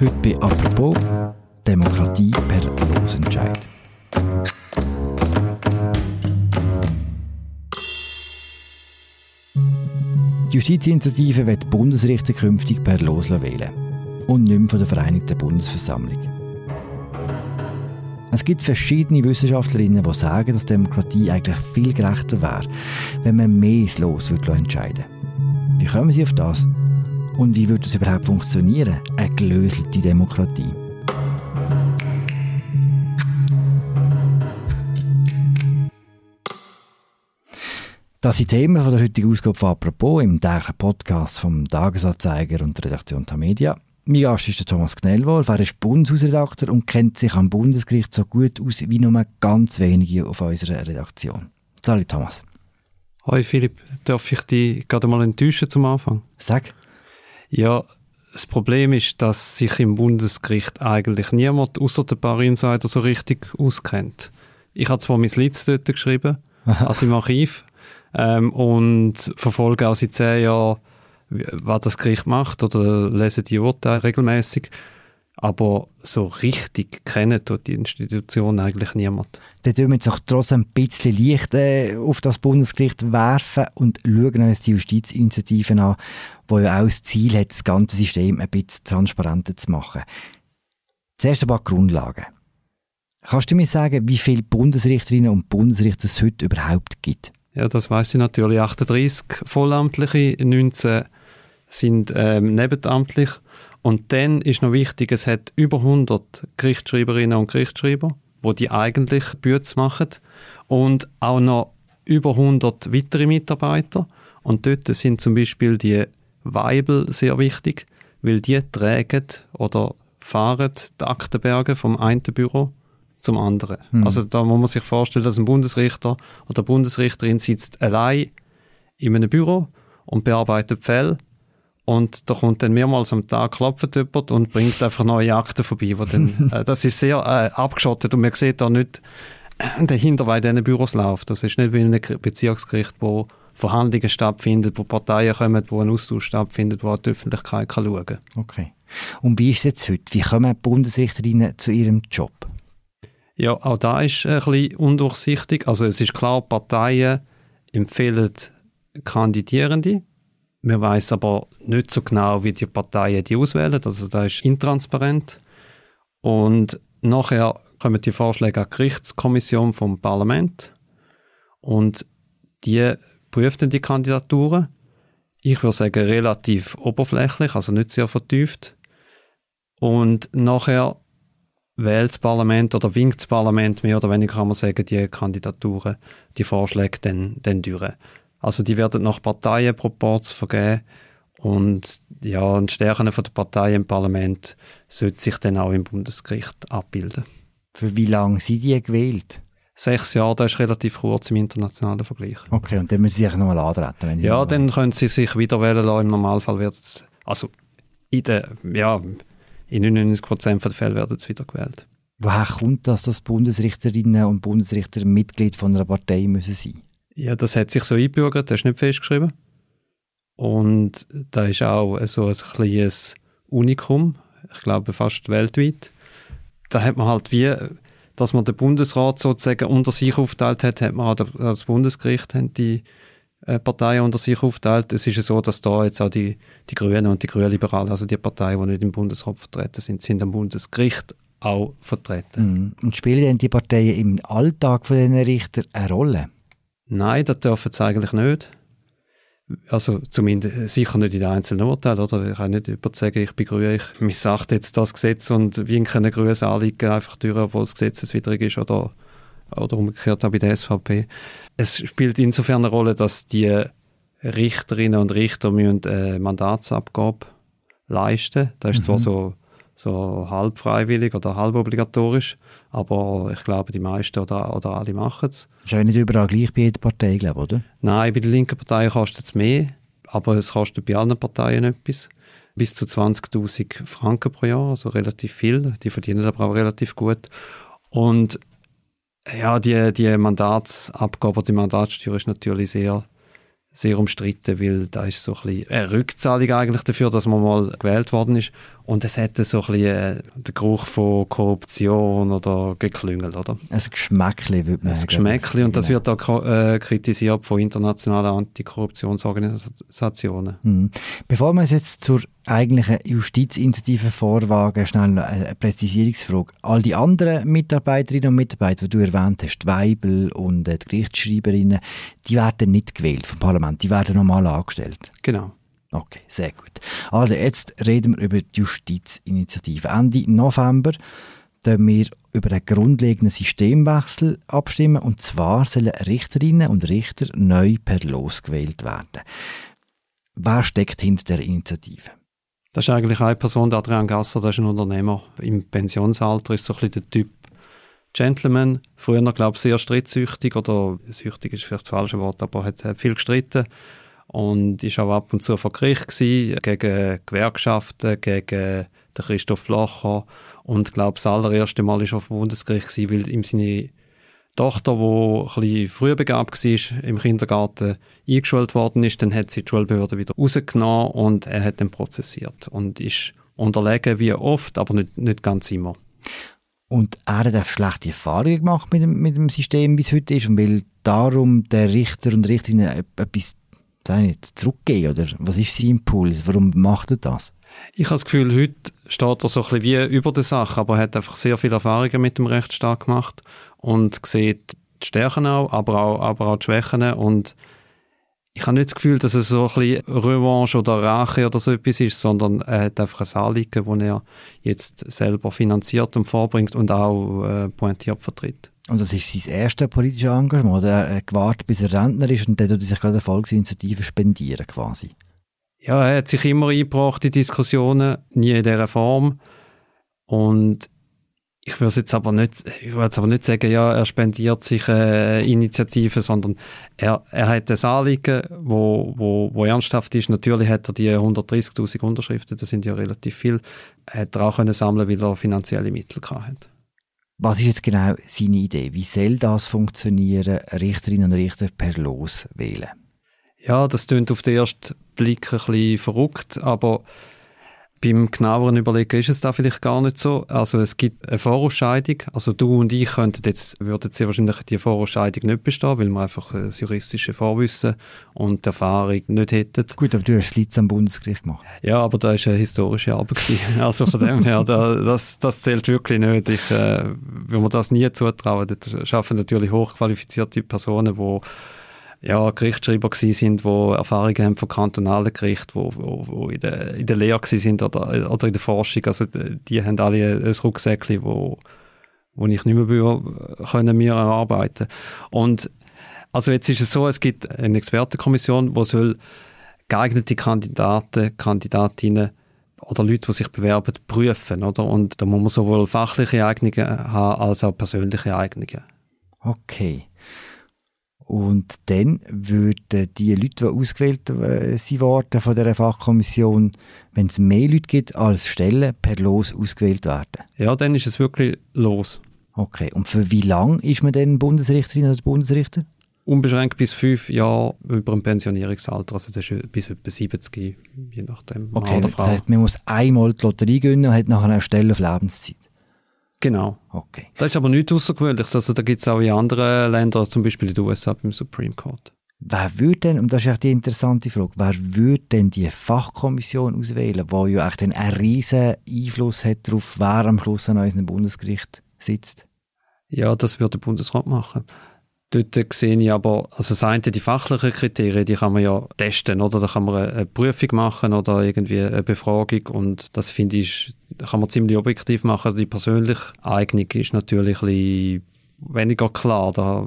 Heute bei «Apropos» Demokratie per Losentscheid. Die Justizinitiative wird die Bundesrichter künftig per Los wählen und nicht mehr von der Vereinigten Bundesversammlung. Es gibt verschiedene Wissenschaftlerinnen, die sagen, dass Demokratie eigentlich viel gerechter wäre, wenn man mehr Los entscheiden würde. Wie kommen sie auf das? Und wie würde es überhaupt funktionieren, eine gelöselte Demokratie? Das sind Themen von der heutigen Ausgabe von «Apropos» im täglichen Podcast vom Tagesanzeiger und der Redaktion Tamedia. Mein Gast ist der Thomas Knellwolf. Er ist Bundeshausredakteur und kennt sich am Bundesgericht so gut aus wie nur ganz wenige auf unserer Redaktion. Salut Thomas. Hoi Philipp, darf ich dich gerade mal enttäuschen zum Anfang? Sag. Ja, das Problem ist, dass sich im Bundesgericht eigentlich niemand außer der paar Insider so richtig auskennt. Ich habe zwar mein Lied dort geschrieben, also im Archiv, ähm, und verfolge auch seit zehn Jahren, was das Gericht macht oder lese die Urteile regelmäßig. Aber so richtig kennen tut die Institution eigentlich niemand. Dann tun wir jetzt auch trotzdem ein bisschen Licht äh, auf das Bundesgericht werfen und schauen uns die Justizinitiativen an, die ja auch das Ziel hat, das ganze System ein bisschen transparenter zu machen. Zuerst ein paar Grundlagen. Kannst du mir sagen, wie viele Bundesrichterinnen und Bundesrichter es heute überhaupt gibt? Ja, das weiß ich natürlich. 38 Vollamtliche, 19 sind ähm, nebenamtlich. Und dann ist noch wichtig, es hat über 100 Gerichtsschreiberinnen und Gerichtsschreiber, die die eigentlich Bütze machen. Und auch noch über 100 weitere Mitarbeiter. Und dort sind zum Beispiel die Weibel sehr wichtig, weil die tragen oder fahren die Aktenberge vom einen Büro zum anderen. Mhm. Also da muss man sich vorstellen, dass ein Bundesrichter oder Bundesrichterin sitzt allein in einem Büro und bearbeitet Fälle und da kommt dann mehrmals am Tag klopft jemand und bringt einfach neue Akten vorbei. Wo dann, äh, das ist sehr äh, abgeschottet und man sieht da nicht äh, dahinter, weil in diesen Büros läuft. Das ist nicht wie in einem Beziehungsgericht, wo Verhandlungen stattfinden, wo Parteien kommen, wo ein Austausch stattfindet, wo die Öffentlichkeit kann schauen kann. Okay. Und wie ist es jetzt heute? Wie kommen Bundesrichterinnen zu ihrem Job? Ja, auch da ist ein bisschen undurchsichtig. Also es ist klar, Parteien empfehlen Kandidierende. Man weiß aber nicht so genau, wie die Parteien die auswählen. Also da ist intransparent. Und nachher kommen die Vorschläge an die Gerichtskommission vom Parlament. Und die prüft die Kandidaturen. Ich würde sagen, relativ oberflächlich, also nicht sehr vertieft. Und nachher wählt das Parlament oder winkt das Parlament mehr oder weniger, kann man sagen, die Kandidaturen, die Vorschläge dann, dann durch. Also die werden nach Parteienproports vergeben und ja, und Stärken von der Partei im Parlament sollte sich dann auch im Bundesgericht abbilden. Für wie lange sind die gewählt? Sechs Jahre, das ist relativ kurz im internationalen Vergleich. Okay, und dann müssen sie sich nochmal antreten? Wenn ja, dann können sie sich wieder wählen lassen. Im Normalfall wird es, also in der, ja, in 99% der Fälle werden sie wieder gewählt. Woher kommt das, dass Bundesrichterinnen und Bundesrichter Mitglied von einer Partei müssen sein Ja, das hat sich so eingebürgert, das ist nicht festgeschrieben. Und da ist auch so ein kleines Unikum, ich glaube fast weltweit. Da hat man halt wie, dass man den Bundesrat sozusagen unter sich aufteilt hat, hat man auch das Bundesgericht haben die äh, Parteien unter sich aufteilt. Es ist ja so, dass da jetzt auch die, die Grünen und die Grünliberalen, also die Parteien, die nicht im Bundesrat vertreten sind, sind am Bundesgericht auch vertreten. Mhm. Und spielen denn die Parteien im Alltag von den Richtern eine Rolle? Nein, das dürfen sie eigentlich nicht. Also zumindest sicher nicht in den einzelnen Urteilen, oder? Ich kann nicht sagen, ich bin grün, ich missachte jetzt das Gesetz und winke ein grünes Anliegen einfach durch, obwohl es gesetzeswidrig ist oder, oder umgekehrt auch bei der SVP. Es spielt insofern eine Rolle, dass die Richterinnen und Richter müssen eine Mandatsabgabe leisten. Das ist mhm. zwar so so halb freiwillig oder halb obligatorisch. Aber ich glaube, die meisten oder, oder alle machen es. Ist ja nicht überall gleich bei jeder Partei, glaube oder? Nein, bei der linken Partei kostet es mehr, aber es kostet bei allen Parteien etwas. Bis zu 20.000 Franken pro Jahr, also relativ viel. Die verdienen aber auch relativ gut. Und ja, die, die Mandatsabgabe, die Mandatssteuer ist natürlich sehr sehr umstritten, weil da ist so ein bisschen eine Rückzahlung eigentlich dafür, dass man mal gewählt worden ist. Und es hätte so ein bisschen äh, den Geruch von Korruption oder Geklüngel, oder? Ein Geschmäckli, würde man sagen. Ein Geschmäckli, und das genau. wird auch äh, kritisiert von internationalen Antikorruptionsorganisationen. Mhm. Bevor wir uns jetzt zur eigentlichen Justizinitiative vorwagen, schnell eine Präzisierungsfrage. All die anderen Mitarbeiterinnen und Mitarbeiter, die du erwähnt hast, die Weibel und äh, die Gerichtsschreiberinnen, die werden nicht gewählt vom Parlament, die werden normal angestellt. Genau. Okay, sehr gut. Also jetzt reden wir über die Justizinitiative. Ende November werden wir über einen grundlegenden Systemwechsel abstimmen und zwar sollen Richterinnen und Richter neu per Los gewählt werden. Wer steckt hinter der Initiative? Das ist eigentlich eine Person, der Adrian Gasser, der ist ein Unternehmer. Im Pensionsalter ist so ein bisschen der Typ Gentleman. Früher, glaube ich, sehr strittsüchtig oder süchtig ist vielleicht das falsche Wort, aber hat, hat viel gestritten und ist auch ab und zu vor Gericht gewesen, gegen Gewerkschaften, gegen den Christoph Blocher und glaube das allererste Mal ist er auf dem Bundesgericht gewesen, weil ihm seine Tochter, die ein früher begabt war, im Kindergarten eingeschult worden ist, dann hat sie die Schulbehörde wieder rausgenommen und er hat dann prozessiert und ist unterlegen wie oft, aber nicht, nicht ganz immer. Und er hat auch schlechte Erfahrungen gemacht mit dem, mit dem System, wie es heute ist und will darum der Richter und Richterinnen etwas nicht, zurückgeben oder was ist sein Impuls? Warum macht er das? Ich habe das Gefühl, heute steht er so ein wie über der Sache, aber er hat einfach sehr viele Erfahrungen mit dem Rechtsstaat gemacht und sieht die Stärken auch, aber auch, aber auch die Schwächen und ich habe nicht das Gefühl, dass es so ein Revanche oder Rache oder so etwas ist, sondern er hat einfach ein Anliegen, das er jetzt selber finanziert und vorbringt und auch äh, pointiert vertritt. Und das ist sein erstes politisches Engagement, oder? Er gewartet, bis er Rentner ist und dann tut er sich gerade eine Volksinitiative spendieren quasi. Ja, er hat sich immer eingebracht in Diskussionen, nie in dieser Form. Und ich würde jetzt aber nicht, ich aber nicht sagen, ja, er spendiert sich äh, Initiativen, sondern er, er hat ein Anliegen, wo, wo, wo ernsthaft ist. Natürlich hat er die 130.000 Unterschriften, das sind ja relativ viel, hat er auch können sammeln, weil er finanzielle Mittel hat. Was ist jetzt genau seine Idee? Wie soll das funktionieren, Richterinnen und Richter per Los wählen? Ja, das klingt auf den ersten Blick ein bisschen verrückt, aber beim genaueren Überlegen ist es da vielleicht gar nicht so. Also es gibt eine Vorausscheidung. Also du und ich könnten jetzt, würden sehr wahrscheinlich die Vorausscheidung nicht bestehen, weil wir einfach das juristische Vorwissen und die Erfahrung nicht hätten. Gut, aber du hast es Litz am Bundesgericht gemacht. Ja, aber da ist eine historische Arbeit Also von dem her, da, das, das zählt wirklich nicht. Ich, äh, wenn man das nie zutrauen, dann schaffen natürlich hochqualifizierte Personen, die ja, Gerichtsschreiber gewesen sind, die Erfahrungen haben von kantonalen Gerichten, wo in, der, in der Lehre sind oder, oder in der Forschung. Also die haben alle ein Rucksäckchen, wo, wo ich nicht mehr können mir erarbeiten. Und also jetzt ist es so, es gibt eine Expertenkommission, die soll geeignete Kandidaten, Kandidatinnen oder Leute, die sich bewerben, prüfen, oder? Und da muss man sowohl fachliche Eignungen haben als auch persönliche Eignungen. Okay. Und dann würden die Leute, die ausgewählt äh, worden von der Fachkommission, wenn es mehr Leute gibt als Stellen, per Los ausgewählt werden? Ja, dann ist es wirklich los. Okay. Und für wie lange ist man dann Bundesrichterin oder Bundesrichter? Unbeschränkt bis fünf Jahre über ein Pensionierungsalter, also das ist bis etwa 70, je nachdem. Okay, das heißt, man muss einmal die Lotterie gewinnen und hat nachher eine Stelle auf Lebenszeit. Genau. Okay. Das ist aber nichts Außergewöhnliches. Also da gibt es auch in anderen Ländern, zum Beispiel in den USA beim Supreme Court. Wer würde denn, und das ist echt die interessante Frage, wer würde denn die Fachkommission auswählen, die ja echt einen riesen Einfluss hat darauf, wer am Schluss an unserem Bundesgericht sitzt? Ja, das würde der Bundesrat machen. Dort sehe ich aber, also das eine, die fachlichen Kriterien, die kann man ja testen, oder? Da kann man eine Prüfung machen oder irgendwie eine Befragung und das finde ich, kann man ziemlich objektiv machen. Also die persönliche Eignung ist natürlich ein bisschen weniger klar. Da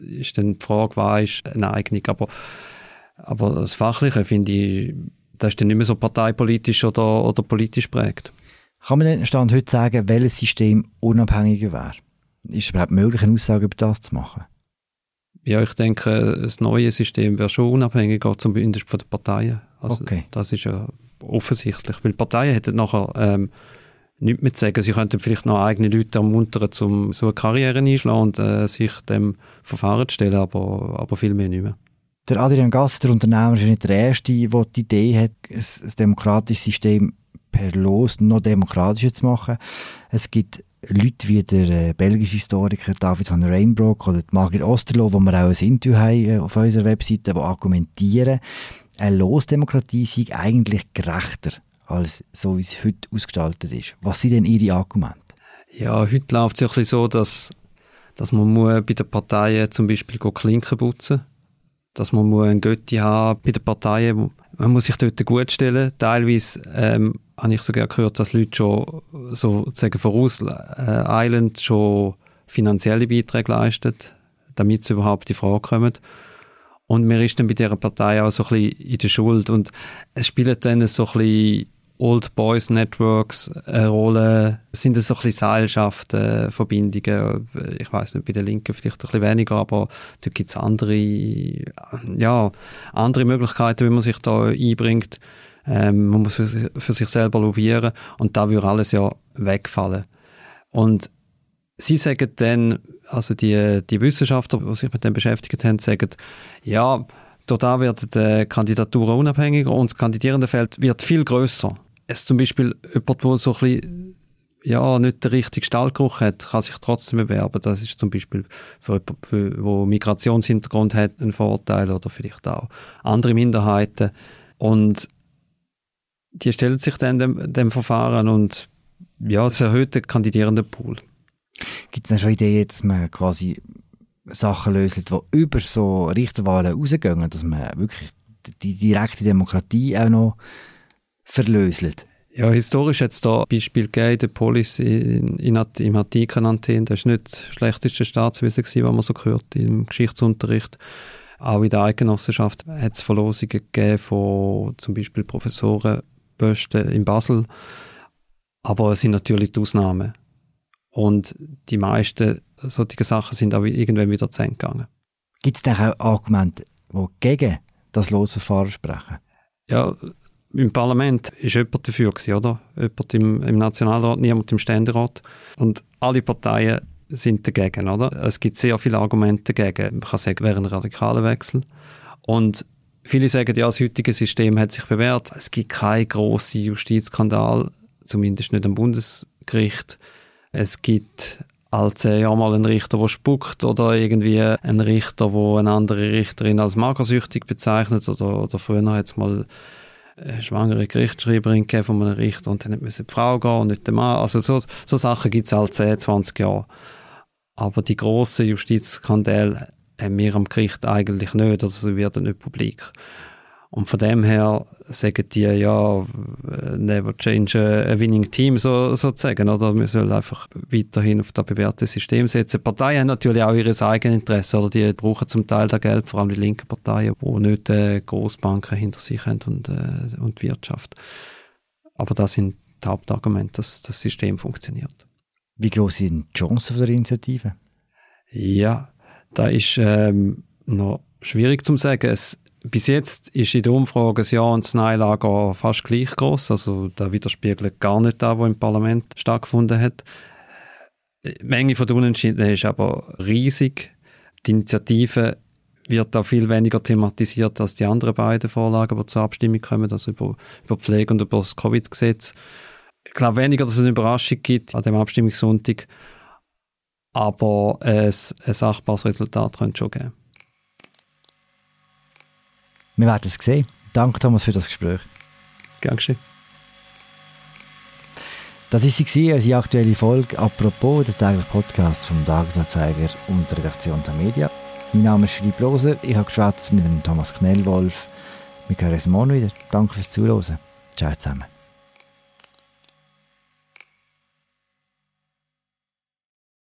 ist dann die Frage, was ist eine Eignung, aber, aber das Fachliche finde ich, das ist dann nicht mehr so parteipolitisch oder, oder politisch prägt. Kann man denn Stand heute sagen, welches System unabhängiger wäre? Ist es überhaupt möglich, eine Aussage über das zu machen? Ja, ich denke, das neue System wäre schon unabhängiger, zumindest von den Parteien. Also okay. Das ist ja offensichtlich, weil die Parteien hätten nachher ähm, nichts mehr zu sagen. Sie könnten vielleicht noch eigene Leute ermuntern, um so eine Karriere einschlagen und äh, sich dem Verfahren zu stellen, aber, aber viel mehr nicht mehr. Der Adrian Gasser, der Unternehmer, ist nicht der Erste, der die Idee hat, ein, demokratisches System per Los noch demokratischer zu machen. Es gibt Leute wie der äh, belgische Historiker David van Reinbroek oder Margit Osterloh, wo wir auch ein Interview haben äh, auf unserer Webseite, die argumentieren, eine Losdemokratie sei eigentlich gerechter, als so wie es heute ausgestaltet ist. Was sind denn Ihre Argumente? Ja, heute läuft es ja ein bisschen so, dass, dass man muss bei den Parteien zum Beispiel Klinken putzen muss dass man muss Götti haben bei den Parteien. Man muss sich dort gut stellen. Teilweise ähm, habe ich sogar gehört, dass Leute schon sozusagen vorauseilen äh, schon finanzielle Beiträge leisten, damit sie überhaupt in Frage kommen. Und mir ist dann bei dieser Partei auch so ein bisschen in der Schuld. Und es spielt dann so ein bisschen Old Boys Networks eine Rolle? Sind es so ein bisschen Seilschaften, Verbindungen? Ich weiß nicht, bei den Linken vielleicht ein bisschen weniger, aber da gibt es andere, ja, andere Möglichkeiten, wie man sich da einbringt. Ähm, man muss für, für, sich selber lobbyieren und da würde alles ja wegfallen. Und sie sagen dann, also die, die Wissenschaftler, die sich mit dem beschäftigt haben, sagen, ja, dort werden die Kandidaturen unabhängiger und das Kandidierendenfeld wird viel größer es zum Beispiel jemand, der so ein bisschen, ja, nicht den richtigen Stallgeruch hat, kann sich trotzdem bewerben. Das ist zum Beispiel für jemanden, der Migrationshintergrund hat, ein Vorteil oder vielleicht auch andere Minderheiten. Und die stellen sich dann dem, dem Verfahren und ja, es erhöht den Kandidierendenpool. Gibt es denn schon Ideen, dass man quasi Sachen löst, die über so Richterwahlen rausgehen, dass man wirklich die direkte Demokratie auch noch verlöselt? Ja, historisch hat es da Beispiel gegeben, der Polis in, in, im Antikenanthen, das war nicht das schlechteste Staatswesen, gewesen, was man so gehört im Geschichtsunterricht. Auch in der Eidgenossenschaft hat es Verlosungen gegeben von zum Beispiel Professorenposten in Basel. Aber es sind natürlich die Ausnahmen. Und die meisten solcher Sachen sind auch irgendwann wieder zu Ende gegangen. Gibt es denn auch Argumente, die gegen das Losverfahren sprechen? Ja, im Parlament ist jemand dafür gewesen, oder? Jemand im, im Nationalrat, niemand im Ständerat. Und alle Parteien sind dagegen, oder? Es gibt sehr viele Argumente dagegen. Man kann sagen, wäre ein radikaler Wechsel. Und viele sagen, ja, das heutige System hat sich bewährt. Es gibt keinen grossen Justizskandal, zumindest nicht am Bundesgericht. Es gibt all zehn Jahre mal einen Richter, der spuckt oder irgendwie einen Richter, der eine andere Richterin als magersüchtig bezeichnet oder, oder früher hat es mal eine schwangere Gerichtsschreiberin von einem Richter und dann müssen die Frau gehen und nicht der Mann. Also so, so Sachen gibt es halt 10, 20 Jahre. Aber die grossen Justizskandale haben wir am Gericht eigentlich nicht, also sie werden nicht publik. Und von dem her sagen die ja, never change a winning team, so, sozusagen, oder? Wir sollen einfach weiterhin auf das bewährte System setzen. Die Parteien haben natürlich auch ihr eigenes Interesse, oder? Die brauchen zum Teil das Geld, vor allem die linken Parteien, die nicht äh, Großbanken hinter sich haben und, äh, und die Wirtschaft. Aber das sind die Hauptargumente, dass das System funktioniert. Wie groß sind die Chancen der Initiative? Ja, da ist ähm, noch schwierig zu sagen. Es, bis jetzt ist in der Umfrage das Ja- und das Nein-Lager fast gleich groß. Also da widerspiegelt gar nicht das, was im Parlament stattgefunden hat. Die Menge der Unentschieden ist aber riesig. Die Initiative wird auch viel weniger thematisiert als die anderen beiden Vorlagen, die zur Abstimmung kommen, also über, über Pflege und über das Covid-Gesetz. Ich glaube weniger, dass es eine Überraschung gibt an dem Abstimmungssonntag, aber ein, ein sachbares Resultat könnte schon geben. Wir werden es sehen. Danke, Thomas, für das Gespräch. Gern geschehen. Das war sie, unsere aktuelle Folge «Apropos», der tägliche Podcast vom Tagesanzeiger und der Redaktion der Media. Mein Name ist Philipp Loser, ich habe geschwätzt mit dem Thomas Knellwolf. Wir hören uns morgen wieder. Danke fürs Zuhören. Ciao zusammen.